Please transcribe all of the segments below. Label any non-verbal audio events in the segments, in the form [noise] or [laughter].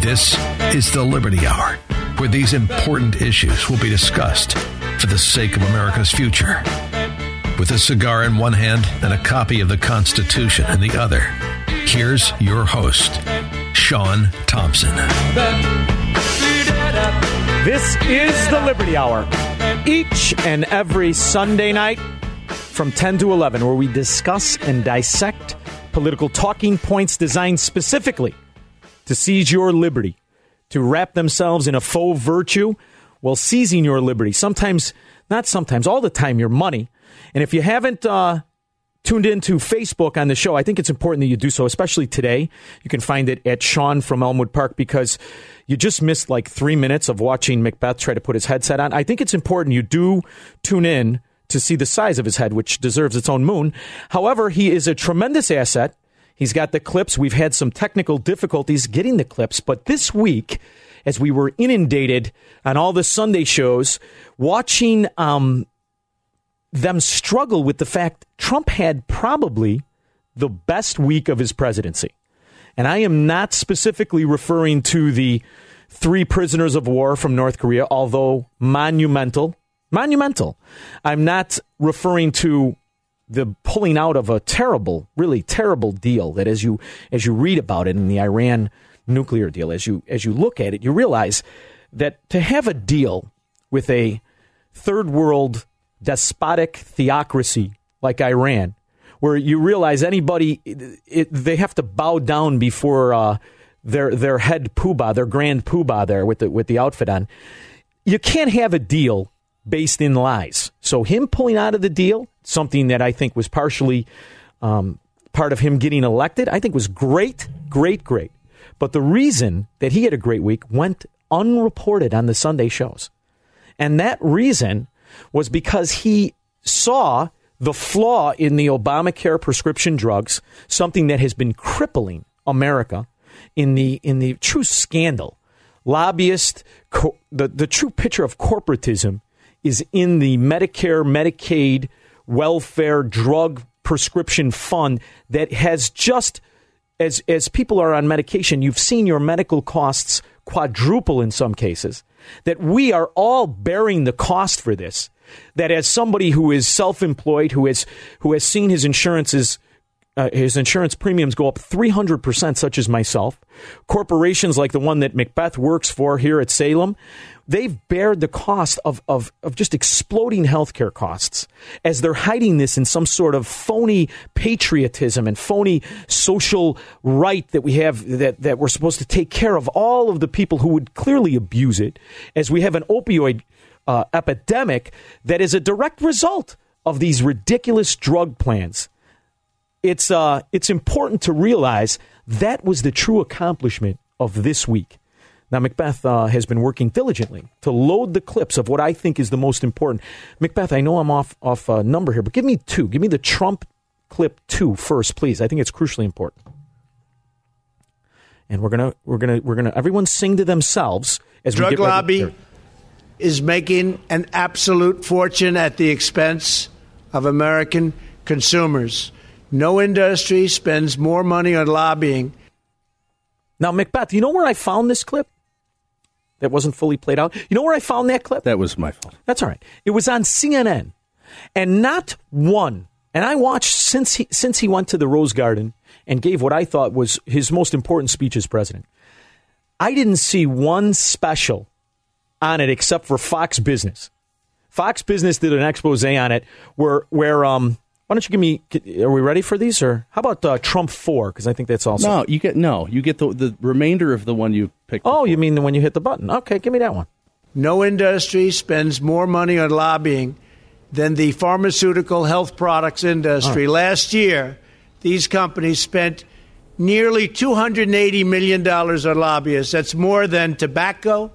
This is the Liberty Hour, where these important issues will be discussed for the sake of America's future. With a cigar in one hand and a copy of the Constitution in the other, here's your host, Sean Thompson. This is the Liberty Hour. Each and every Sunday night from 10 to 11, where we discuss and dissect political talking points designed specifically to seize your liberty, to wrap themselves in a faux virtue while seizing your liberty. Sometimes, not sometimes, all the time, your money. And if you haven't uh, tuned into Facebook on the show, I think it's important that you do so, especially today. You can find it at Sean from Elmwood Park because you just missed like three minutes of watching Macbeth try to put his headset on. I think it's important you do tune in to see the size of his head, which deserves its own moon. However, he is a tremendous asset He's got the clips. We've had some technical difficulties getting the clips, but this week, as we were inundated on all the Sunday shows, watching um, them struggle with the fact Trump had probably the best week of his presidency. And I am not specifically referring to the three prisoners of war from North Korea, although monumental. Monumental. I'm not referring to the pulling out of a terrible, really terrible deal that as you as you read about it in the Iran nuclear deal, as you as you look at it, you realize that to have a deal with a third world despotic theocracy like Iran, where you realize anybody it, they have to bow down before uh, their their head poobah, their grand poobah there with the with the outfit on. You can't have a deal based in lies. So him pulling out of the deal, something that I think was partially um, part of him getting elected, I think was great, great, great. But the reason that he had a great week went unreported on the Sunday shows. And that reason was because he saw the flaw in the Obamacare prescription drugs, something that has been crippling America in the in the true scandal. Lobbyist, co- the, the true picture of corporatism is in the Medicare, Medicaid, welfare, drug prescription fund that has just as as people are on medication, you've seen your medical costs quadruple in some cases. That we are all bearing the cost for this. That as somebody who is self-employed, who has who has seen his insurances uh, his insurance premiums go up 300%, such as myself. Corporations like the one that Macbeth works for here at Salem, they've bared the cost of, of, of just exploding healthcare costs as they're hiding this in some sort of phony patriotism and phony social right that we have that, that we're supposed to take care of all of the people who would clearly abuse it as we have an opioid uh, epidemic that is a direct result of these ridiculous drug plans. It's, uh, it's important to realize that was the true accomplishment of this week. Now, Macbeth uh, has been working diligently to load the clips of what I think is the most important. Macbeth, I know I'm off off uh, number here, but give me two. Give me the Trump clip two first, please. I think it's crucially important. And we're gonna we're gonna we're gonna everyone sing to themselves as drug we get lobby ready. is making an absolute fortune at the expense of American consumers. No industry spends more money on lobbying. Now, Macbeth, you know where I found this clip? That wasn't fully played out. You know where I found that clip? That was my fault. That's all right. It was on CNN, and not one. And I watched since he since he went to the Rose Garden and gave what I thought was his most important speech as president. I didn't see one special on it except for Fox Business. Fox Business did an expose on it where where um why don't you give me? Are we ready for these, or how about uh, Trump Four? Because I think that's also no. You get no. You get the the remainder of the one you picked. Oh, before. you mean the when you hit the button? Okay, give me that one. No industry spends more money on lobbying than the pharmaceutical health products industry. Oh. Last year, these companies spent nearly $280 million on lobbyists. That's more than tobacco,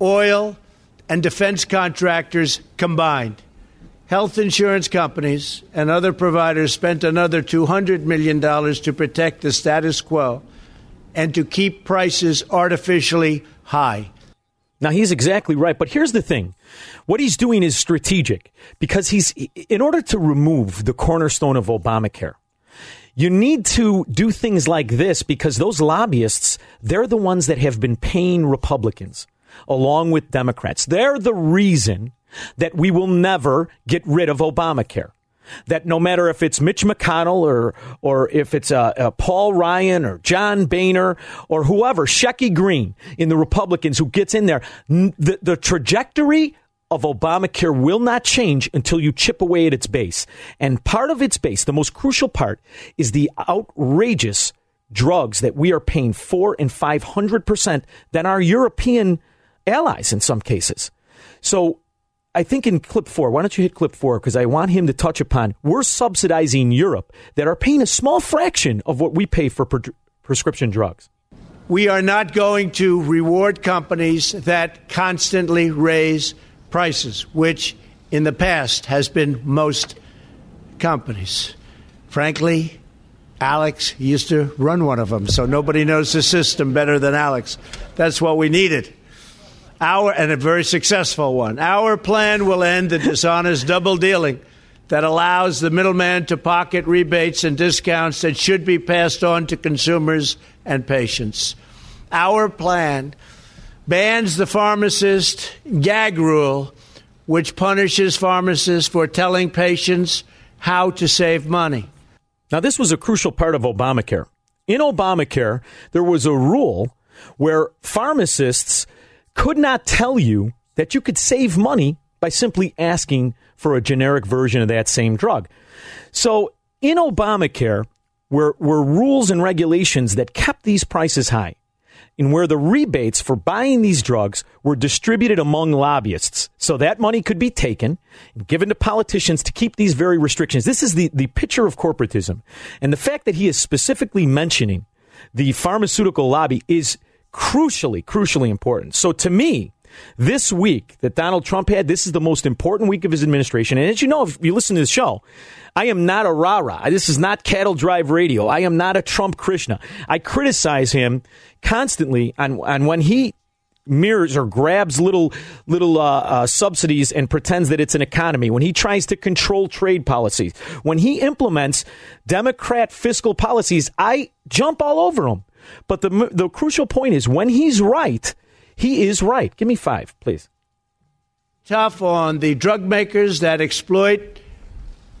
oil, and defense contractors combined health insurance companies and other providers spent another $200 million to protect the status quo and to keep prices artificially high. Now, he's exactly right. But here's the thing what he's doing is strategic because he's, in order to remove the cornerstone of Obamacare, you need to do things like this because those lobbyists, they're the ones that have been paying Republicans along with Democrats. They're the reason that we will never get rid of Obamacare. That no matter if it's Mitch McConnell or or if it's uh, uh, Paul Ryan or John Boehner or whoever, Shecky Greene in the Republicans who gets in there, the, the trajectory of Obamacare will not change until you chip away at its base. And part of its base, the most crucial part, is the outrageous drugs that we are paying four and five hundred percent than our European allies in some cases. So I think in clip four, why don't you hit clip four? Because I want him to touch upon we're subsidizing Europe that are paying a small fraction of what we pay for pre- prescription drugs. We are not going to reward companies that constantly raise prices, which in the past has been most companies. Frankly, Alex used to run one of them, so nobody knows the system better than Alex. That's what we needed. Our and a very successful one. Our plan will end the dishonest double dealing that allows the middleman to pocket rebates and discounts that should be passed on to consumers and patients. Our plan bans the pharmacist gag rule, which punishes pharmacists for telling patients how to save money. Now, this was a crucial part of Obamacare. In Obamacare, there was a rule where pharmacists could not tell you that you could save money by simply asking for a generic version of that same drug. So in Obamacare, were, were rules and regulations that kept these prices high, and where the rebates for buying these drugs were distributed among lobbyists. So that money could be taken and given to politicians to keep these very restrictions. This is the, the picture of corporatism. And the fact that he is specifically mentioning the pharmaceutical lobby is crucially, crucially important. So to me, this week that Donald Trump had, this is the most important week of his administration. And as you know, if you listen to the show, I am not a rah rah. This is not cattle drive radio. I am not a Trump Krishna. I criticize him constantly on, on when he mirrors or grabs little little uh, uh, subsidies and pretends that it's an economy. When he tries to control trade policies, when he implements Democrat fiscal policies, I jump all over him. But the the crucial point is when he's right, he is right. Give me five, please. Tough on the drug makers that exploit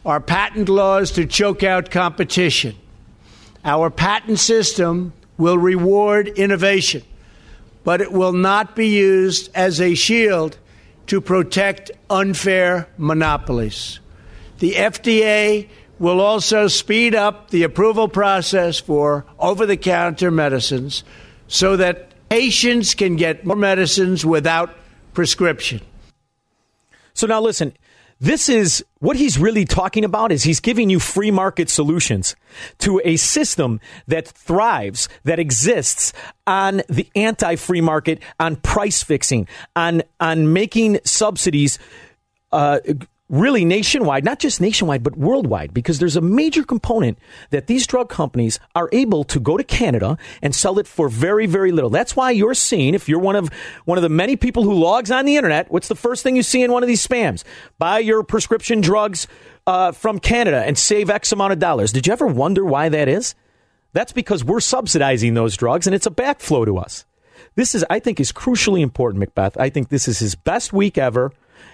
our patent laws to choke out competition. Our patent system will reward innovation, but it will not be used as a shield to protect unfair monopolies. The FDA will also speed up the approval process for over the counter medicines so that patients can get more medicines without prescription. So now listen, this is what he's really talking about is he's giving you free market solutions to a system that thrives, that exists on the anti-free market, on price fixing, on on making subsidies uh, really nationwide, not just nationwide, but worldwide, because there's a major component that these drug companies are able to go to Canada and sell it for very, very little. That's why you're seeing, if you're one of one of the many people who logs on the internet, what's the first thing you see in one of these spams? Buy your prescription drugs uh, from Canada and save X amount of dollars. Did you ever wonder why that is? That's because we're subsidizing those drugs and it's a backflow to us. This is, I think, is crucially important, Macbeth. I think this is his best week ever.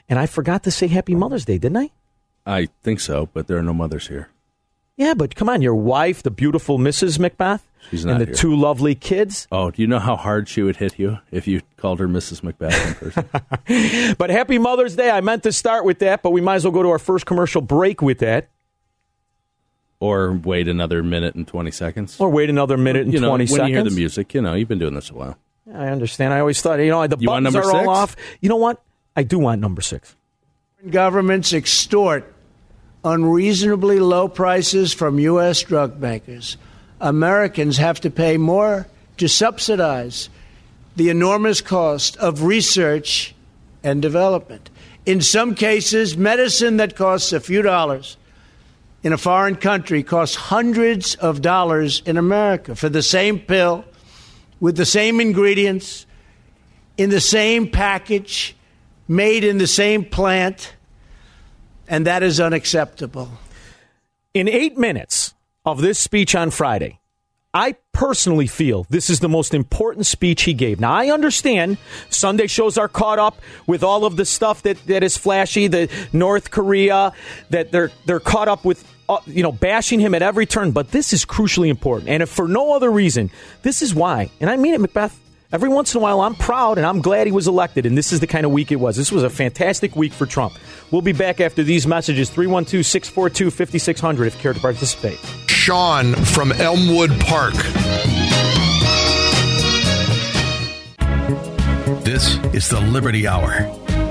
And I forgot to say Happy Mother's Day, didn't I? I think so, but there are no mothers here. Yeah, but come on, your wife, the beautiful Mrs. Macbeth, She's and not the here. two lovely kids. Oh, do you know how hard she would hit you if you called her Mrs. Macbeth in person? [laughs] But happy Mother's Day. I meant to start with that, but we might as well go to our first commercial break with that. or wait another minute and 20 seconds? Or wait another minute and you know, 20 when seconds. you hear the music, you know, you've been doing this a while. I understand. I always thought, you know, the You buttons are all off. You know what? I do want number six. Governments extort unreasonably low prices from U.S. drug makers. Americans have to pay more to subsidize the enormous cost of research and development. In some cases, medicine that costs a few dollars in a foreign country costs hundreds of dollars in America for the same pill, with the same ingredients, in the same package, made in the same plant, and that is unacceptable. In eight minutes of this speech on Friday, I personally feel this is the most important speech he gave. Now, I understand Sunday shows are caught up with all of the stuff that, that is flashy, the North Korea, that they're, they're caught up with, uh, you know, bashing him at every turn. But this is crucially important. And if for no other reason, this is why. And I mean it, Macbeth. Every once in a while, I'm proud and I'm glad he was elected. And this is the kind of week it was. This was a fantastic week for Trump. We'll be back after these messages 312 642 5600 if you care to participate. Sean from Elmwood Park. This is the Liberty Hour.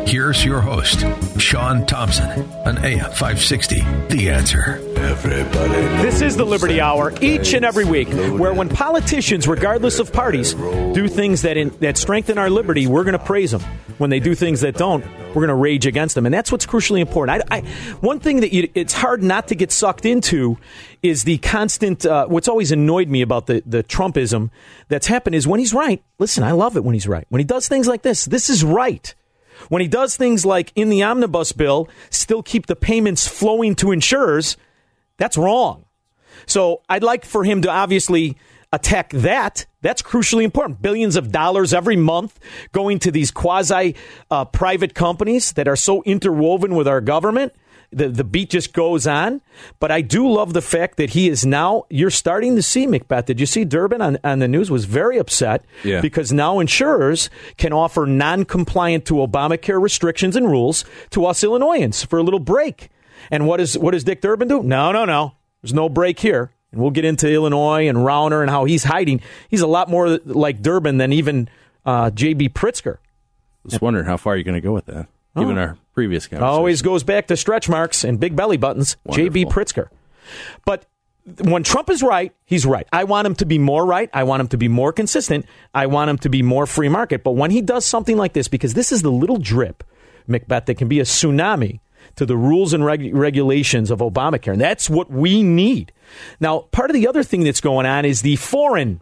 Here's your host, Sean Thompson, on AM 560. The answer. This is the Liberty Hour each and every week, where when politicians, regardless of parties, do things that in, that strengthen our liberty, we're going to praise them. When they do things that don't, we're going to rage against them, and that's what's crucially important. I, I, one thing that you, it's hard not to get sucked into is the constant. Uh, what's always annoyed me about the the Trumpism that's happened is when he's right. Listen, I love it when he's right. When he does things like this, this is right. When he does things like in the omnibus bill, still keep the payments flowing to insurers, that's wrong. So I'd like for him to obviously attack that. That's crucially important. Billions of dollars every month going to these quasi uh, private companies that are so interwoven with our government. The, the beat just goes on. But I do love the fact that he is now, you're starting to see, Macbeth. Did you see Durbin on, on the news was very upset Yeah. because now insurers can offer non compliant to Obamacare restrictions and rules to us Illinoisans for a little break. And what, is, what does Dick Durbin do? No, no, no. There's no break here. And we'll get into Illinois and Rauner and how he's hiding. He's a lot more like Durbin than even uh, J.B. Pritzker. I was wondering how far you're going to go with that, given our previous conversation. Always goes back to stretch marks and big belly buttons. J.B. Pritzker. But when Trump is right, he's right. I want him to be more right. I want him to be more consistent. I want him to be more free market. But when he does something like this, because this is the little drip, Macbeth, that can be a tsunami to the rules and reg- regulations of Obamacare. And that's what we need. Now, part of the other thing that's going on is the foreign.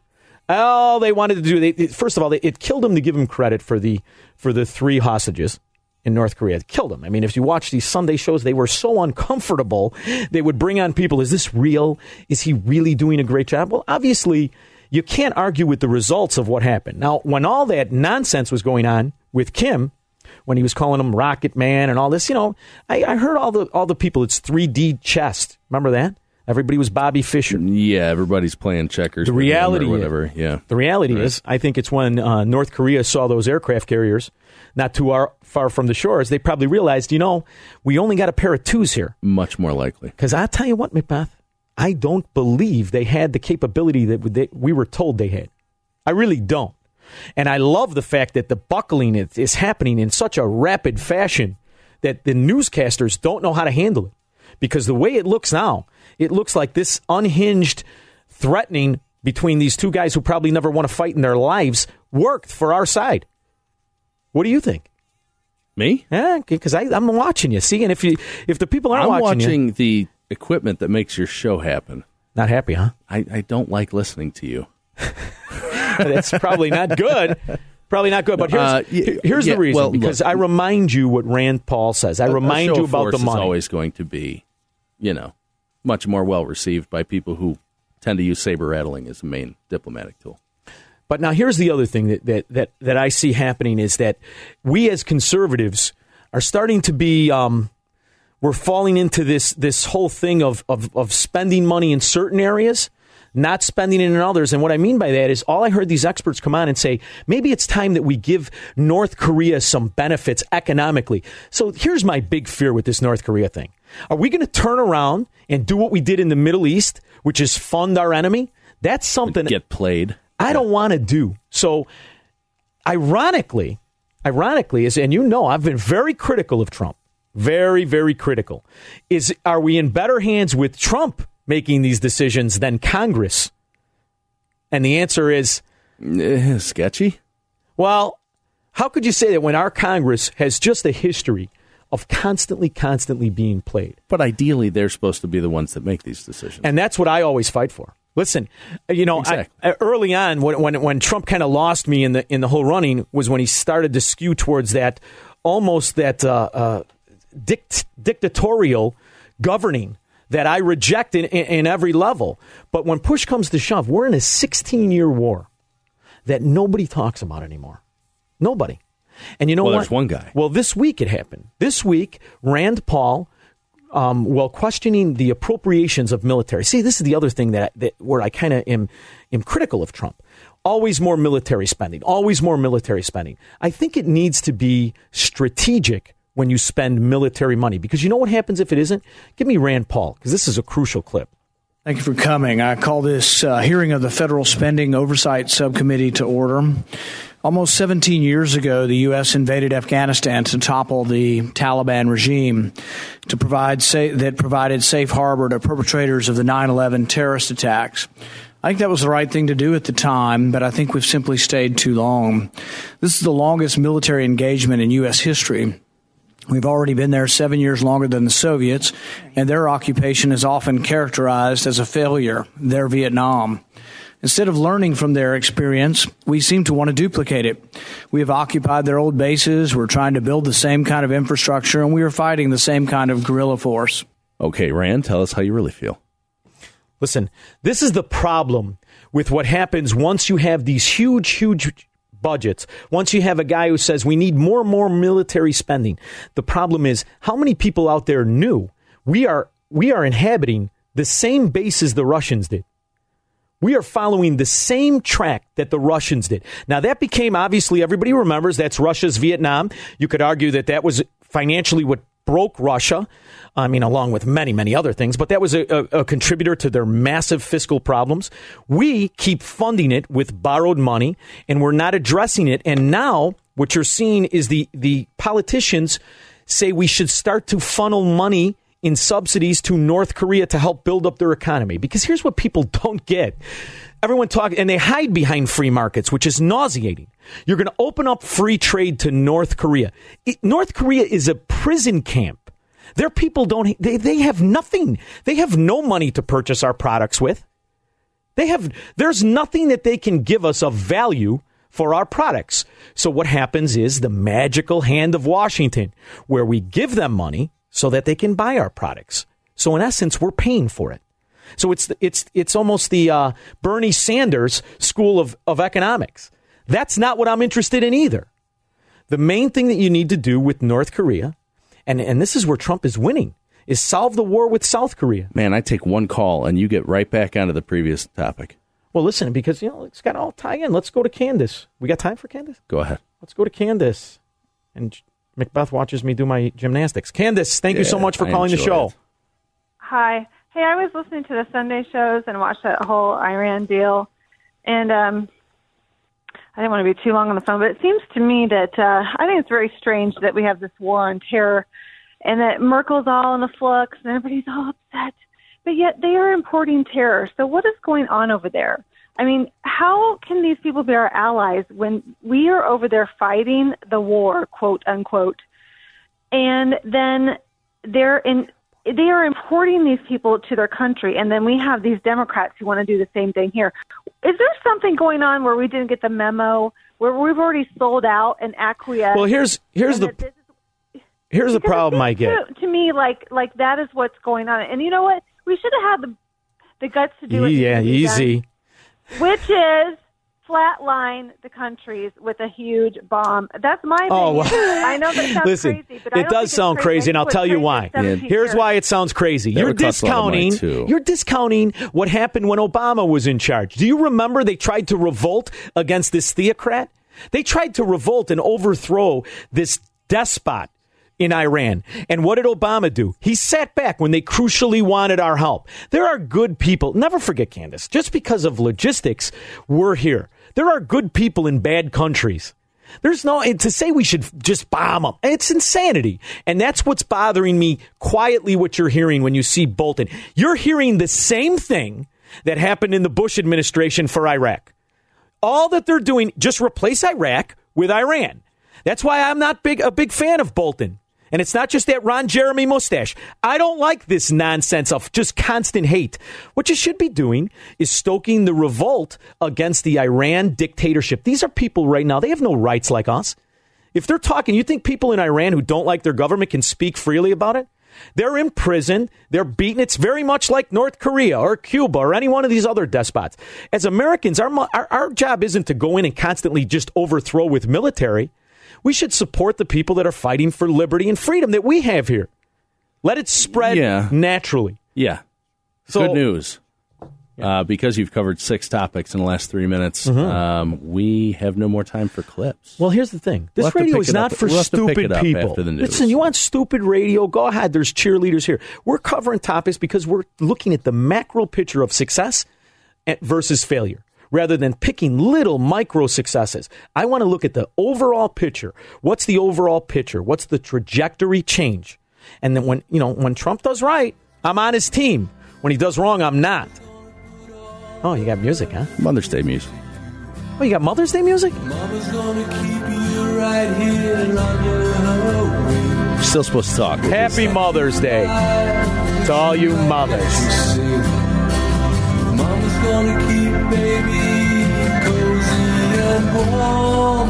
Oh, they wanted to do. They, first of all, they, it killed them to give him credit for the for the three hostages in North Korea. It killed them. I mean, if you watch these Sunday shows, they were so uncomfortable. They would bring on people. Is this real? Is he really doing a great job? Well, obviously, you can't argue with the results of what happened. Now, when all that nonsense was going on with Kim, when he was calling him Rocket Man and all this, you know, I, I heard all the all the people. It's 3D chess. Remember that? Everybody was Bobby Fischer. Yeah, everybody's playing checkers. The reality, whatever. Yeah, The reality Right. is, I think it's when uh, North Korea saw those aircraft carriers not too ar- far from the shores, they probably realized, you know, we only got a pair of twos here. much more likely. Because I tell you what, Macbeth, I don't believe they had the capability that we were told they had. I really don't. And I love the fact that the buckling is, is happening in such a rapid fashion that the newscasters don't know how to handle it. Because the way it looks now, it looks like this unhinged threatening between these two guys who probably never want to fight in their lives worked for our side. What do you think? Me? Yeah, because I'm watching you. See, and if you if the people aren't I'm watching, watching you, the equipment that makes your show happen. not happy, huh? I, I don't like listening to you. [laughs] That's probably not good. Probably not good. But here's, Uh, y- here's yeah, the reason well, because look, I remind you what Rand Paul says. I remind you about the money. is always going to be, you know, much more well received by people who tend to use saber rattling as a main diplomatic tool. But now here's the other thing that, that, that, that I see happening is that we as conservatives are starting to be, um, we're falling into this this whole thing of, of, of spending money in certain areas, not spending it in others. And what I mean by that is all I heard these experts come on and say, maybe it's time that we give North Korea some benefits economically. So here's my big fear with this North Korea thing. Are we going to turn around and do what we did in the Middle East, which is fund our enemy? That's something Get played. I don't want to do. So, ironically, ironically is, and you know, I've been very critical of Trump, very, very critical. Is are we in better hands with Trump making these decisions than Congress? And the answer is, Eh, sketchy. well, how could you say that when our Congress has just a history of constantly, constantly being played? But ideally, they're supposed to be the ones that make these decisions. And that's what I always fight for. Listen, you know, I- early on when when, when Trump kind of lost me in the in the whole running was when he started to skew towards that almost that uh, uh, dict- dictatorial governing that I reject in, in, in every level. But when push comes to shove, we're in a 16 year war that nobody talks about anymore. Nobody. And you know Well, what? there's one guy. Well, this week it happened. This week, Rand Paul, um, while questioning the appropriations of military. See, this is the other thing that, that where I kind of am, am critical of Trump. Always more military spending. Always more military spending. I think it needs to be strategic when you spend military money because you know what happens if it isn't. Give me Rand Paul because this is a crucial clip. Thank you for coming. I call this uh, hearing of the Federal Spending Oversight Subcommittee to order. Almost 17 years ago, the U.S. invaded Afghanistan to topple the Taliban regime to provide sa- that provided safe harbor to perpetrators of the 9/11 terrorist attacks. I think that was the right thing to do at the time, but I think we've simply stayed too long. This is the longest military engagement in U.S. history. We've already been there seven years longer than the Soviets, and their occupation is often characterized as a failure, their Vietnam. Instead of learning from their experience, we seem to want to duplicate it. We have occupied their old bases, we're trying to build the same kind of infrastructure, and we are fighting the same kind of guerrilla force. Okay, Rand, tell us how you really feel. Listen, this is the problem with what happens once you have these huge, huge budgets. Once you have a guy who says we need more and more military spending. The problem is how many people out there knew we are we are inhabiting the same bases the Russians did. We are following the same track that the Russians did. Now, that became obviously, everybody remembers that's Russia's Vietnam. You could argue that that was financially what broke Russia. I mean, along with many, many other things, but that was a, a, a contributor to their massive fiscal problems. We keep funding it with borrowed money and we're not addressing it. And now what you're seeing is the, the politicians say we should start to funnel money in subsidies to North Korea to help build up their economy. Because here's what people [laughs] don't get. Everyone talk and they hide behind free markets, which is nauseating. You're going to open up free trade to North Korea. It- North Korea is a prison camp. Their people don't they, they have nothing. They have no money to purchase our products with. They have there's nothing that they can give us of value for our products. So what happens is the magical hand of Washington where we give them money so that they can buy our products. So in essence we're paying for it. So it's it's it's almost the uh, Bernie Sanders school of, of economics. That's not what I'm interested in either. The main thing that you need to do with North Korea, and, and this is where Trump is winning, is solve the war with South Korea. Man, I take one call and you get right back onto the previous topic. Well, listen, because you know it's got to all tie in. Let's go to Candace. We got time for Candace? Go ahead. Let's go to Candace. And Macbeth watches me do my gymnastics. Candace, thank you so much for I calling the show. it. Hi. Hey, I was listening to the Sunday shows and watched that whole Iran deal, and um, I didn't want to be too long on the phone, but it seems to me that uh, I think it's very strange that we have this war on terror, and that Merkel's all in the flux and everybody's all upset, but yet they are importing terror. So what is going on over there? I mean, how can these people be our allies when we are over there fighting the war, quote unquote, and then they're in they are importing these people to their country and then we have these democrats who want to do the same thing here. Is there something going on where we didn't get the memo where we've already sold out and acquiesced? Well, here's here's the is- here's the problem I get. to, to me like like that is what's going on. And you know what? We should have had the the guts to do it. Yeah, easy. which is flatline the countries with a huge bomb. That's my oh, opinion. Oh, well, [laughs] I know that sounds Listen, crazy, but it don't does sound crazy, and I'll tell you why. for 17 Here's years. why it sounds crazy. That You're would cost a lot of money, discounting. You're discounting what happened when Obama was in charge. Do you remember they tried to revolt against this theocrat? They tried to revolt and overthrow this despot in Iran. And what did Obama do? He sat back when they crucially wanted our help. There are good people. Never forget, Candace, just because of logistics, we're here. There are good people in bad countries. There's no, to say we should just bomb them, it's insanity. And that's what's bothering me quietly what you're hearing when you see Bolton. You're hearing the same thing that happened in the Bush administration for Iraq. All that they're doing, just replace Iraq with Iran. That's why I'm not big a big fan of Bolton. And it's not just that Ron Jeremy mustache. I don't like this nonsense of just constant hate. What you should be doing is stoking the revolt against the Iran dictatorship. These are people right now, they have no rights like us. If they're talking, you think people in Iran who don't like their government can speak freely about it? They're in prison. They're beaten. It's very much like North Korea or Cuba or any one of these other despots. As Americans, our, our, our job isn't to go in and constantly just overthrow with military. We should support the people that are fighting for liberty and freedom that we have here. Let it spread Yeah. naturally. Yeah. So- Good news. Uh, because you've covered six topics in the last three minutes, Mhm. um, we have no more time for clips. Well, here's the thing. This We'll radio is not up- for we'll have to pick stupid people. after the news. Listen, you want stupid radio? Go ahead. There's cheerleaders here. We're covering topics because we're looking at the macro picture of success versus failure rather than picking little micro successes. I want to look at the overall picture. What's the overall picture? What's the trajectory change? And then when, you know, when Trump does right, I'm on his team. When he does wrong, I'm not. Oh, you got music, huh? Mother's Day music. Oh, you got Mother's Day music? You're still supposed to talk. Happy Mother's Day to all you mothers. Baby cozy and warm.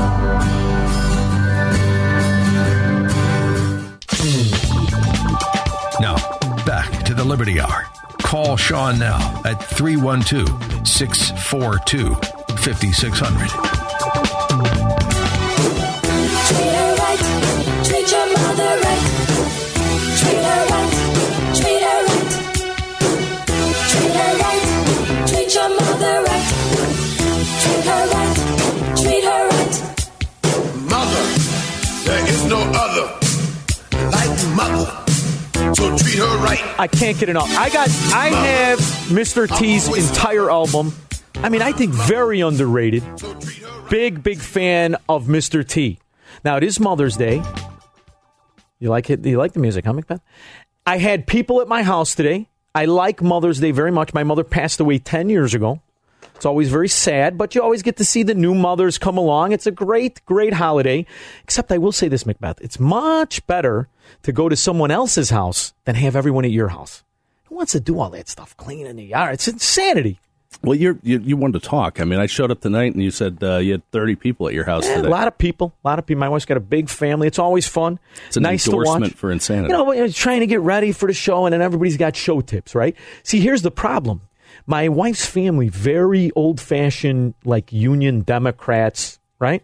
Now, back to the Liberty Hour. Call Sean now at 312 642 5600. So treat her right. I can't get enough. I got. I have Mr. T's entire album. I mean, I think very underrated. Big, big fan of Mr. T. Now it is Mother's Day. You like it? You like the music, huh, Macbeth? I had people at my house today. I like Mother's Day very much. My mother passed away ten years ago. It's always very sad, but you always get to see the new mothers come along. It's a great, great holiday. Except I will say this, Macbeth. It's much better to go to someone else's house than have everyone at your house. Who wants to do all that stuff, cleaning in the yard? It's insanity. Well, you're, you you wanted to talk. I mean, I showed up tonight and you said uh, you had 30 people at your house Yeah, today. a lot of people. A lot of people. My wife's got a big family. It's always fun. It's an nice to watch. endorsement for insanity. You know, trying to get ready for the show, and then everybody's got show tips, right? See, here's the problem. My wife's family, very old fashioned, like Union Democrats, right?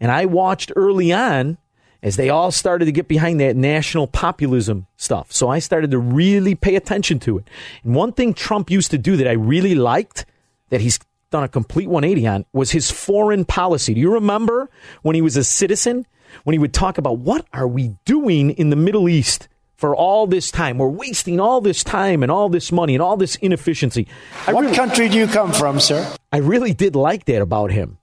And I watched early on as they all started to get behind that national populism stuff. So I started to really pay attention to it. And one thing Trump used to do that I really liked, that he's done a complete 180 on, was his foreign policy. Do you remember when he was a citizen? When he would talk about what are we doing in the Middle East? For all this time. We're wasting all this time and all this money and all this inefficiency. I what really- country do you come from, sir? I really did like that about him.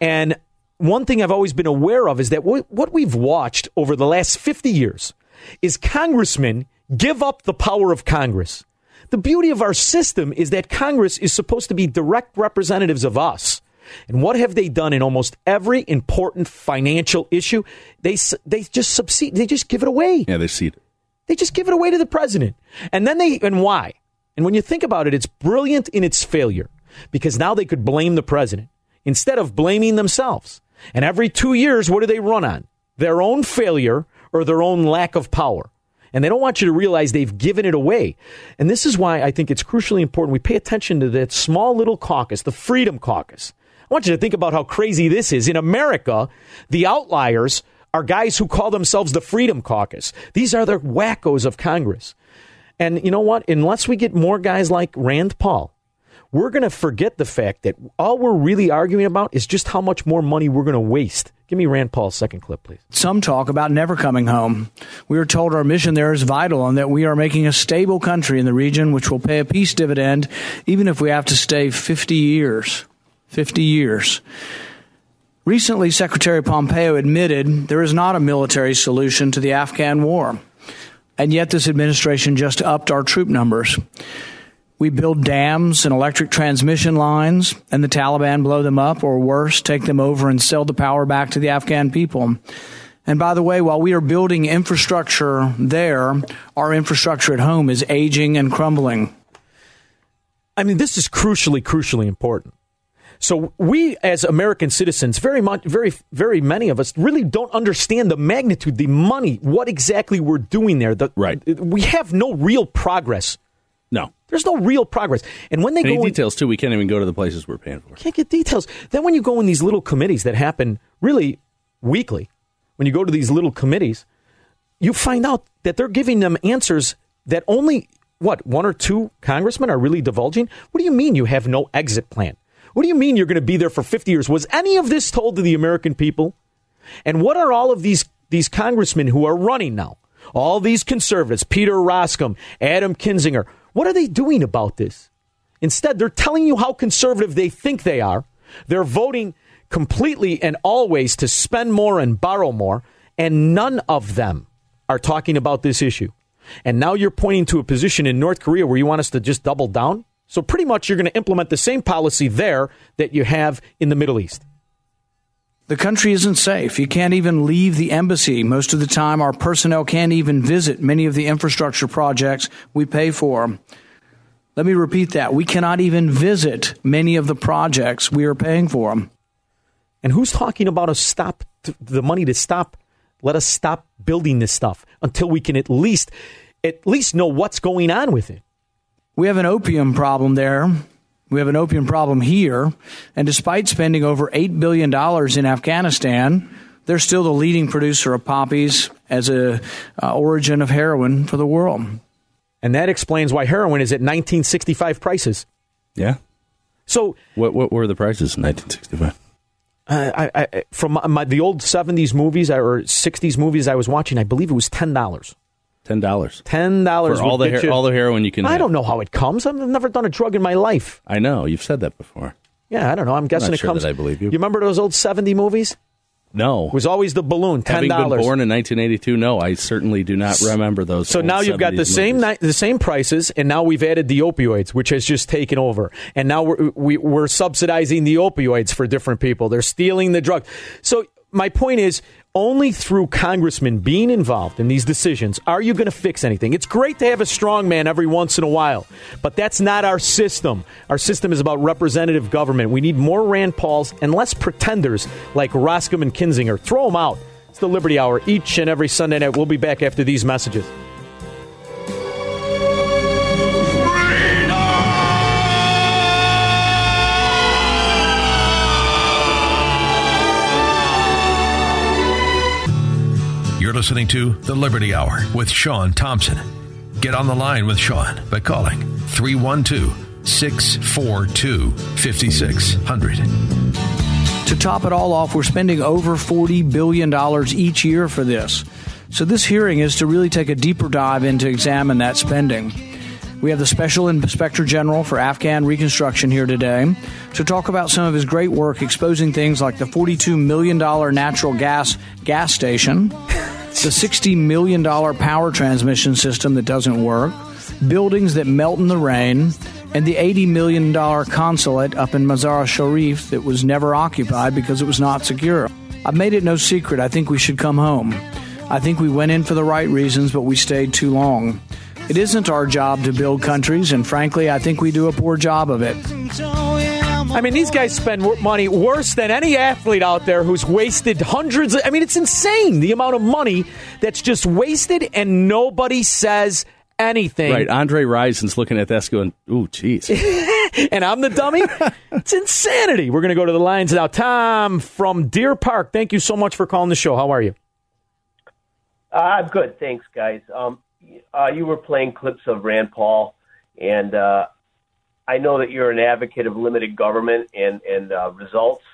And one thing I've always been aware of is that what what we've watched over the last 50 years is congressmen give up the power of Congress. The beauty of our system is that Congress is supposed to be direct representatives of us. And what have they done in almost every important financial issue? They they just subside, they just give it away. Yeah, they see it. They just give it away to the president. And then they, and why? And when you think about it, it's brilliant in its failure because now they could blame the president instead of blaming themselves. And every two years, what do they run on? Their own failure or their own lack of power. And they don't want you to realize they've given it away. And this is why I think it's crucially important we pay attention to that small little caucus, the Freedom Caucus. I want you to think about how crazy this is. In America, the outliers are guys who call themselves the Freedom Caucus. These are the wackos of Congress. And you know what? Unless we get more guys like Rand Paul, we're going to forget the fact that all we're really arguing about is just how much more money we're going to waste. Give me Rand Paul's second clip, please. Some talk about never coming home. We are told our mission there is vital and that we are making a stable country in the region which will pay a peace dividend even if we have to stay 50 years. 50 years. Recently, Secretary Pompeo admitted there is not a military solution to the Afghan war. And yet, this administration just upped our troop numbers. We build dams and electric transmission lines, and the Taliban blow them up, or worse, take them over and sell the power back to the Afghan people. And by the way, while we are building infrastructure there, our infrastructure at home is aging and crumbling. I mean, this is crucially, crucially important. So we, as American citizens, very much, very, very many of us, really don't understand the magnitude, the money, what exactly we're doing there. The, right. We have no real progress. No. There's no real progress. And when they Any go in, details too, we can't even go to the places we're paying for. can't get details. Then when you go in these little committees that happen really weekly, when you go to these little committees, you find out that they're giving them answers that only what one or two congressmen are really divulging. What do you mean you have no exit plan? What do you mean you're going to be there for 50 years? Was any of this told to the American people? And what are all of these these congressmen who are running now? All these conservatives, Peter Roskam, Adam Kinzinger, what are they doing about this? Instead, they're telling you how conservative they think they are. They're voting completely and always to spend more and borrow more, and none of them are talking about this issue. And now you're pointing to a position in North Korea where you want us to just double down? So pretty much you're going to implement the same policy there that you have in the Middle East. The country isn't safe. You can't even leave the embassy. Most of the time, our personnel can't even visit many of the infrastructure projects we pay for. Let me repeat that. We cannot even visit many of the projects we are paying for. And who's talking about a stop the money to stop let us stop building this stuff until we can at least at least know what's going on with it. We have an opium problem there. We have an opium problem here. And despite spending over $8 billion in Afghanistan, they're still the leading producer of poppies as a uh, origin of heroin for the world. And that explains why heroin is at 1965 prices. Yeah. So what what were the prices in 1965? Uh, I, I, from my, the old 70s movies or 60s movies I was watching, I believe it was $10. Ten dollars. Ten dollars for all the her- all the heroin you can. I have. don't know how it comes. I've never done a drug in my life. I know you've said that before. Yeah, I don't know. I'm guessing not it sure comes. I believe you. You remember those old '70 movies? No, It was always the balloon. Ten Having been dollars. born in 1982, no, I certainly do not remember those. So now you've got the 70s same ni- the same prices, and now we've added the opioids, which has just taken over. And now we're we, we're subsidizing the opioids for different people. They're stealing the drug. So my point is, only through congressmen being involved in these decisions are you going to fix anything. It's great to have a strong man every once in a while, but that's not our system. Our system is about representative government. We need more Rand Pauls and less pretenders like Roscoe and Kinzinger. Throw them out. It's the Liberty Hour each and every Sunday night. We'll be back after these messages. Listening to The Liberty Hour with Sean Thompson. Get on the line with Sean by calling 312 642 5600. To top it all off, we're spending over $40 billion each year for this. So, this hearing is to really take a deeper dive into examine that spending. We have the Special Inspector General for Afghan Reconstruction here today to talk about some of his great work exposing things like the $42 million natural gas gas station, the $60 million power transmission system that doesn't work, buildings that melt in the rain, and the $80 million consulate up in Mazar Sharif that was never occupied because it was not secure. I've made it no secret. I think we should come home. I think we went in for the right reasons, but we stayed too long. It isn't our job to build countries, and frankly, I think we do a poor job of it. I mean, these guys spend money worse than any athlete out there who's wasted hundreds. Of, I mean, it's insane the amount of money that's just wasted, and nobody says anything. Right, Andre Rison's looking at this going, "Ooh, jeez." [laughs] and I'm the dummy. it's insanity. We're going to go to the lines now. Tom from Deer Park, thank you so much for calling the show. How are you? Uh, I'm good, thanks, guys. Um, uh, you were playing clips of Rand Paul, and uh, I know that you're an advocate of limited government and and uh, results.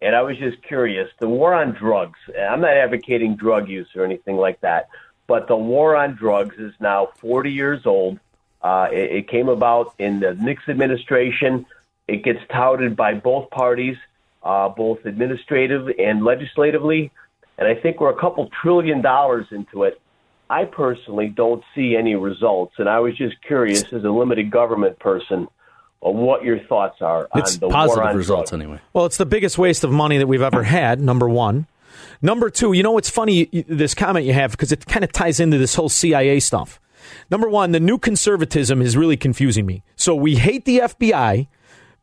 And I was just curious, the war on drugs. I'm not advocating drug use or anything like that, but the war on drugs is now 40 years old. Uh, it, it came about in the Nixon administration. It gets touted by both parties, uh, both administrative and legislatively. And I think we're a couple trillion dollars into it. I personally don't see any results. And I was just curious, as a limited government person, on what your thoughts are It's on the positive war on results drugs. anyway. Well, it's the biggest waste of money that we've ever had, number one. Number two, you know what's funny, this comment you have, because it kind of ties into this whole CIA stuff. Number one, the new conservatism is really confusing me. So we hate the FBI,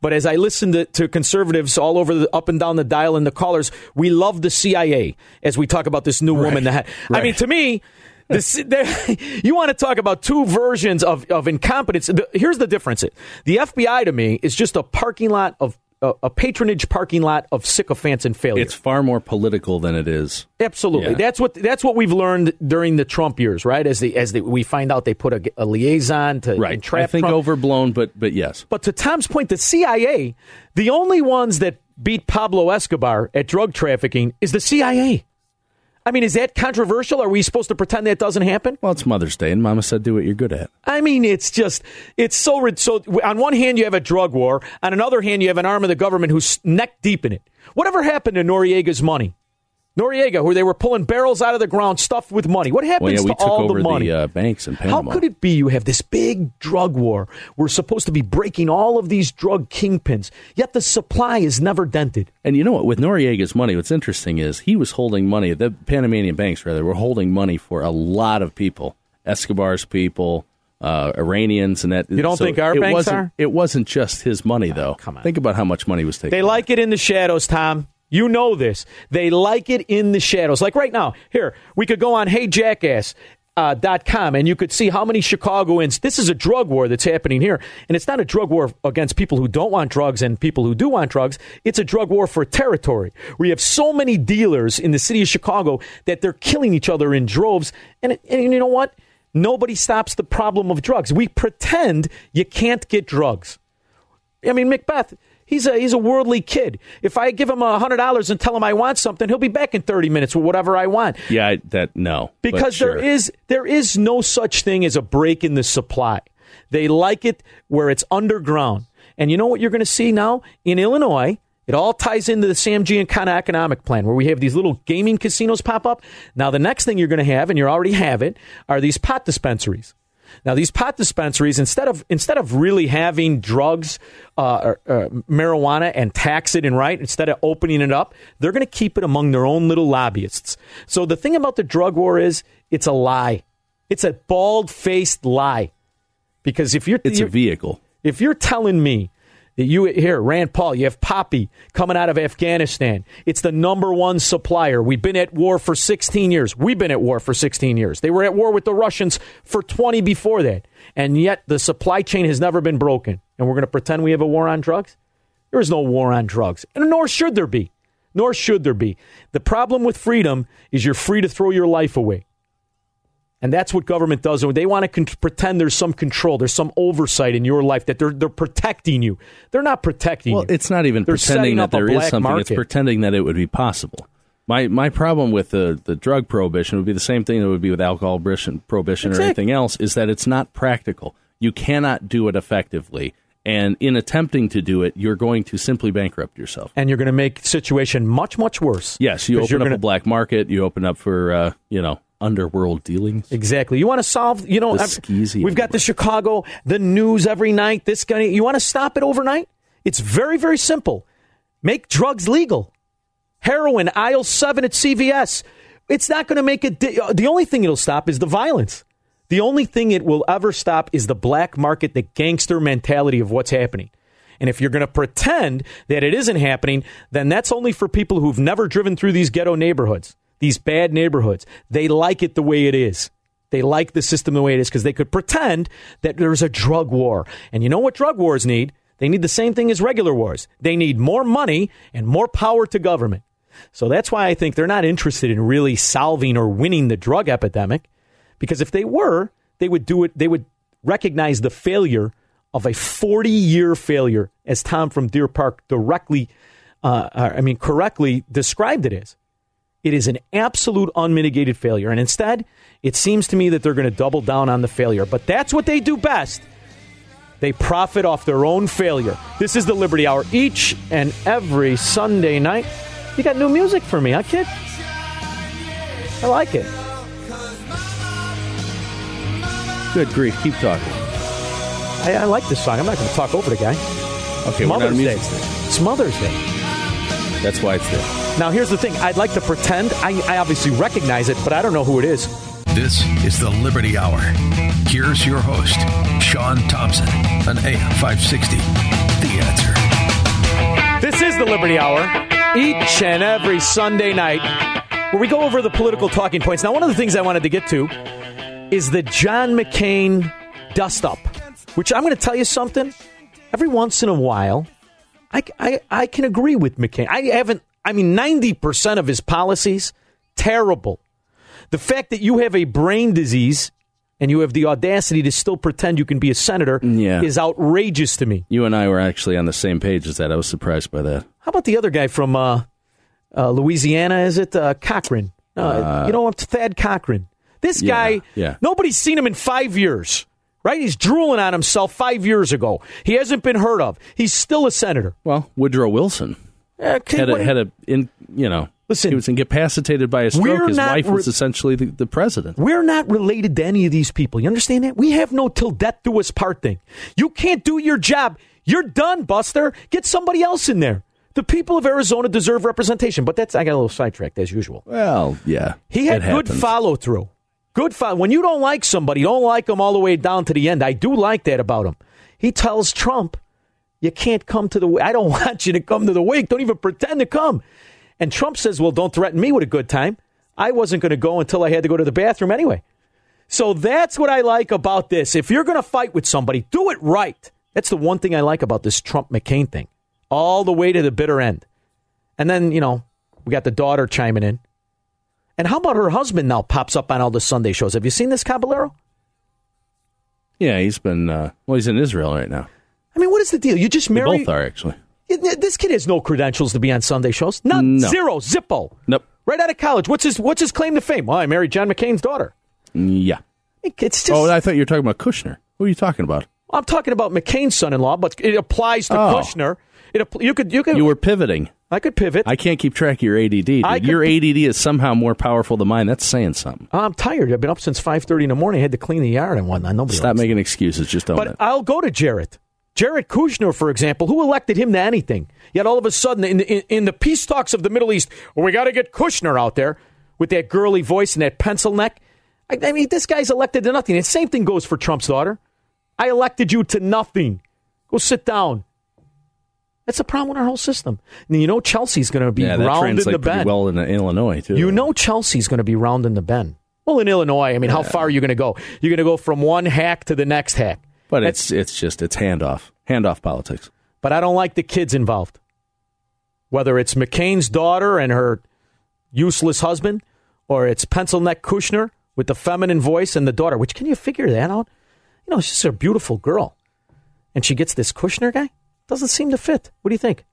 but as I listen to, to conservatives all over the up and down the dial and the callers, we love the CIA as we talk about this new woman. That I mean, to me, this, [laughs] you want to talk about two versions of, of incompetence. The- here's the difference: the FBI to me is just a parking lot of a, a patronage parking lot of sycophants and failure. It's far more political than it is. Absolutely. Yeah. That's what that's what we've learned during the Trump years, right? As the as the, we find out they put a, a liaison to Right. entrap I think Trump. overblown, but but yes. But to Tom's point, the CIA, the only ones that beat Pablo Escobar at drug trafficking is the CIA. I mean, is that controversial? Are we supposed to pretend that doesn't happen? Well, it's Mother's Day, and Mama said, "Do what you're good at." I mean, it's just, it's so, so. On one hand, you have a drug war. On another hand, you have an arm of the government who's neck deep in it. Whatever happened to Noriega's money? Noriega, where they were pulling barrels out of the ground stuffed with money. What happens Well, yeah, to all the money? uh, banks in Panama. How could it be you have this big drug war? We're supposed to be breaking all of these drug kingpins, yet the supply is never dented. And you know what? With Noriega's money, what's interesting is he was holding money. The Panamanian banks, rather, were holding money for a lot of people. Escobar's people, uh, Iranians, and that. You don't think our it banks wasn't, are? It wasn't just his money, though. come on. Think about how much money was taken. They like it in the shadows, Tom. You know this. They like it in the shadows. Like right now, here, we could go on heyjackass. Uh, com and you could see how many Chicagoans. This is a drug war that's happening here, and it's not a drug war against people who don't want drugs and people who do want drugs. It's a drug war for territory. We have so many dealers in the city of Chicago that they're killing each other in droves, and, and you know what? Nobody stops the problem of drugs. We pretend you can't get drugs. I mean, Macbeth, he's a he's a worldly kid. If I give him a hundred dollars and tell him I want something, he'll be back in thirty minutes with whatever I want. Yeah, I, that no. Because sure. there is there is no such thing as a break in the supply. They like it where it's underground. And you know what you're going to see now in Illinois? It all ties into the Sam Giancana economic plan where we have these little gaming casinos pop up. Now the next thing you're going to have, and you already have it, are these pot dispensaries. Now these pot dispensaries, instead of instead of really having drugs, uh, or, uh, marijuana, and tax it and right, instead of opening it up, they're going to keep it among their own little lobbyists. So the thing about the drug war is, it's a lie. It's a bald faced lie. Because if you're It's a you're- vehicle. if you're telling me you here, Rand Paul, you have Poppy coming out of Afghanistan. It's the number one supplier. We've been at war for 16 years. We've been at war for 16 years. They were at war with the Russians for 20 before that. And yet the supply chain has never been broken. And we're going to pretend we have a war on drugs? There is no war on drugs. And nor should there be. Nor should there be. The problem with freedom is you're free to throw your life away. And that's what government does. They want to con- pretend there's some control, there's some oversight in your life that they're they're protecting you. They're not protecting Well, you. it's not even They're pretending that there is something. It's pretending that it would be possible. My my problem with the, the drug prohibition would be the same thing that would be with alcohol prohibition, prohibition or anything else. Is that it's not practical. You cannot do it effectively, and in attempting to do it, you're going to simply bankrupt yourself. and you're going to make the situation much much worse. Yes, you open up gonna- a black market. You open up for uh, you know underworld dealings. Exactly. You want to solve, you know, we've got the Chicago, the news every night. This guy, you want to stop it overnight? It's very, very simple. Make drugs legal. Heroin, aisle seven at CVS. It's not going to make it. Di- uh, the only thing it'll stop is the violence. The only thing it will ever stop is the black market, the gangster mentality of what's happening. And if you're going to pretend that it isn't happening, then that's only for people who've never driven through these ghetto neighborhoods, these bad neighborhoods. They like it the way it is. They like the system the way it is because they could pretend that there's a drug war. And you know what drug wars need? They need the same thing as regular wars. They need more money and more power to government. So that's why I think they're not interested in really solving or winning the drug epidemic. Because if they were, they would do it, they would recognize the failure of a 40 year failure, as Tom from Deer Park directly, uh, I mean, correctly described it as. It is an absolute unmitigated failure. And instead, it seems to me that they're going to double down on the failure. But that's what they do best. They profit off their own failure. This is the Liberty Hour each and every Sunday night. You got new music for me, huh, kid? I like it. Good grief. Keep talking. I, I like this song. I'm not going to talk over the guy. Okay, not Mother's Day. It's Mother's Day. That's why it's there. Now, here's the thing. I'd like to pretend I, I obviously recognize it, but I don't know who it is. This is the Liberty Hour. Here's your host, Sean Thompson, on AM 560. The answer. This is the Liberty Hour, each and every Sunday night, where we go over the political talking points. Now, one of the things I wanted to get to is the John McCain dust up, which I'm going to tell you something. Every once in a while, I, I, I can agree with McCain. I haven't, I mean, 90% of his policies, terrible. The fact that you have a brain disease and you have the audacity to still pretend you can be a senator Yeah. is outrageous to me. You and I were actually on the same page as that. I was surprised by that. How about the other guy from uh, uh, Louisiana? Is it uh, Cochran? Uh, you know, Thad Cochran. This Yeah, guy, yeah. nobody's seen him in five years, right? He's drooling on himself five years ago. He hasn't been heard of. He's still a senator. Well, Woodrow Wilson Uh, had a, had a in you know. Listen, he was incapacitated by a stroke. His wife was essentially the, the president. We're not related to any of these people. You understand that? We have no till death do us part thing. You can't do your job. You're done, Buster. Get somebody else in there. The people of Arizona deserve representation, but that's I got a little sidetracked as usual. Well, yeah, He had good follow through. Good follow. When you don't like somebody, don't like them all the way down to the end. I do like that about him. He tells Trump, "You can't come to the. I don't [laughs] want you to come to the wake. Don't even pretend to come." And Trump says, "Well, don't threaten me with a good time. I wasn't going to go until I had to go to the bathroom anyway." So that's what I like about this. If you're going to fight with somebody, do it right. That's the one thing I like about this Trump McCain thing, all the way to the bitter end. And then you know we got the daughter chiming in. And how about her husband now pops up on all the Sunday shows? Have you seen this Caballero? Yeah, he's been. Uh, well, he's in Israel right now. I mean, what is the deal? You just They both are actually. This kid has no credentials to be on Sunday shows. None. No. Zero. Zippo. Nope. Right out of college. What's his What's his claim to fame? Well, I married John McCain's daughter. Yeah. It's just. Oh, I thought you were talking about Kushner. Who are you talking about? I'm talking about McCain's son-in-law, but it applies to Oh. Kushner. It you could you could You were pivoting. I could pivot. I can't keep track of your ADD. Dude. Your ADD is somehow more powerful than mine. That's saying something. I'm tired. I've been up since 5:30 in the morning. I had to clean the yard and whatnot. Nobody Stop making excuses. Just own But it. I'll go to Jared. Jared Kushner, for example, who elected him to anything? Yet all of a sudden, in the, in, in the peace talks of the Middle East, well, we got to get Kushner out there with that girly voice and that pencil neck. I, I mean, this guy's elected to nothing. And the same thing goes for Trump's daughter. I elected you to nothing. Go sit down. That's the problem with our whole system. And you know Chelsea's going to be yeah, round in the bend. well in Illinois too. You know Chelsea's going to be round in the bend. Well, in Illinois, I mean, how far are you going to go? You're going to go from one hack to the next hack. But it's it's just it's handoff, handoff politics. But I don't like the kids involved. Whether it's McCain's daughter and her useless husband, or it's pencil neck Kushner with the feminine voice and the daughter, which can you figure that out? You know, she's a beautiful girl. And she gets this Kushner guy? Doesn't seem to fit. What do you think?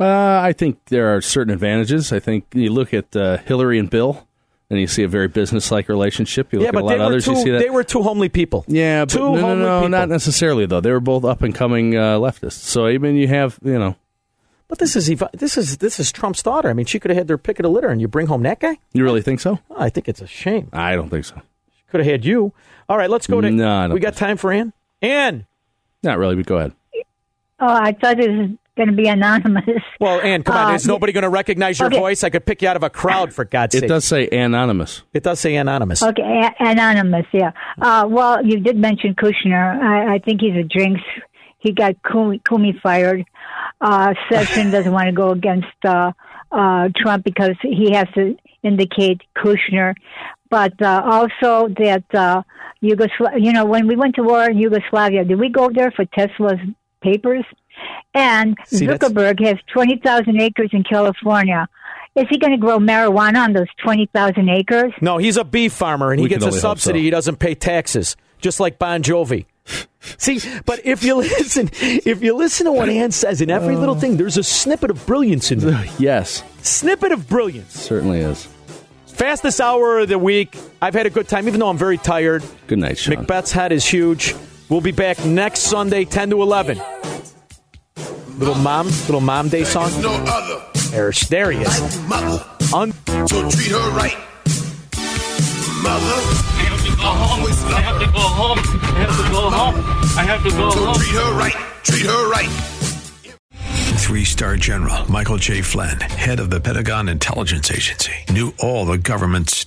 Uh, I think there are certain advantages. I think you look at uh, Hillary and Bill, and you see a very business-like relationship. You look yeah, at a lot of others, two, you see that. they were two homely people. yeah, but two no, no, homely no, people. not necessarily though. They were both up-and-coming uh, leftists. So I mean, you have you know, But this is this is this is Trump's daughter. I mean, she could have had their pick of the litter, and you bring home that guy. you really think so? Oh, I think it's a shame. I don't think so. She could have had you. All right, let's go to. No, I don't we got time for Ann. Ann. Not really. But go ahead. Oh, I thought it was going to be anonymous. [laughs] Well, Ann, come on. Uh, Is nobody going to recognize your okay. voice? I could pick you out of a crowd for God's It sake. It does say anonymous. It does say anonymous. Okay, a- anonymous, yeah. Uh, well, you did mention Kushner. I, I think he's a jinx. He got Comey, Comey fired. Uh, Session doesn't want to go against uh, uh, Trump because he has to indicate Kushner. But uh, also that uh, Yugoslavia, you know, when we went to war in Yugoslavia, did we go there for Tesla's papers. And See, that's- Zuckerberg has 20,000 acres in California. Is he going to grow marijuana on those 20,000 acres? No, he's a beef farmer and he We can gets a subsidy. so. He doesn't pay taxes, just like Bon Jovi. [laughs] See, but if you [laughs] listen, if you listen to what Ann says in every little uh. thing, there's a snippet of brilliance in there. [laughs] Yes, Snippet of brilliance. certainly is. Fastest hour of the week. I've had a good time, even though I'm very tired. Good night, Sean. Macbeth's head is huge. We'll be back next Sunday, 10 to 11. Little mom, little mom day song. No other There, there he is. mother. Un- So treat her right. Mother. I have to go home. I have to go home. I have to go home. I have to go So home. treat her right. Treat her right. Three star general Michael J. Flynn, head of the Pentagon Intelligence Agency, knew all the government's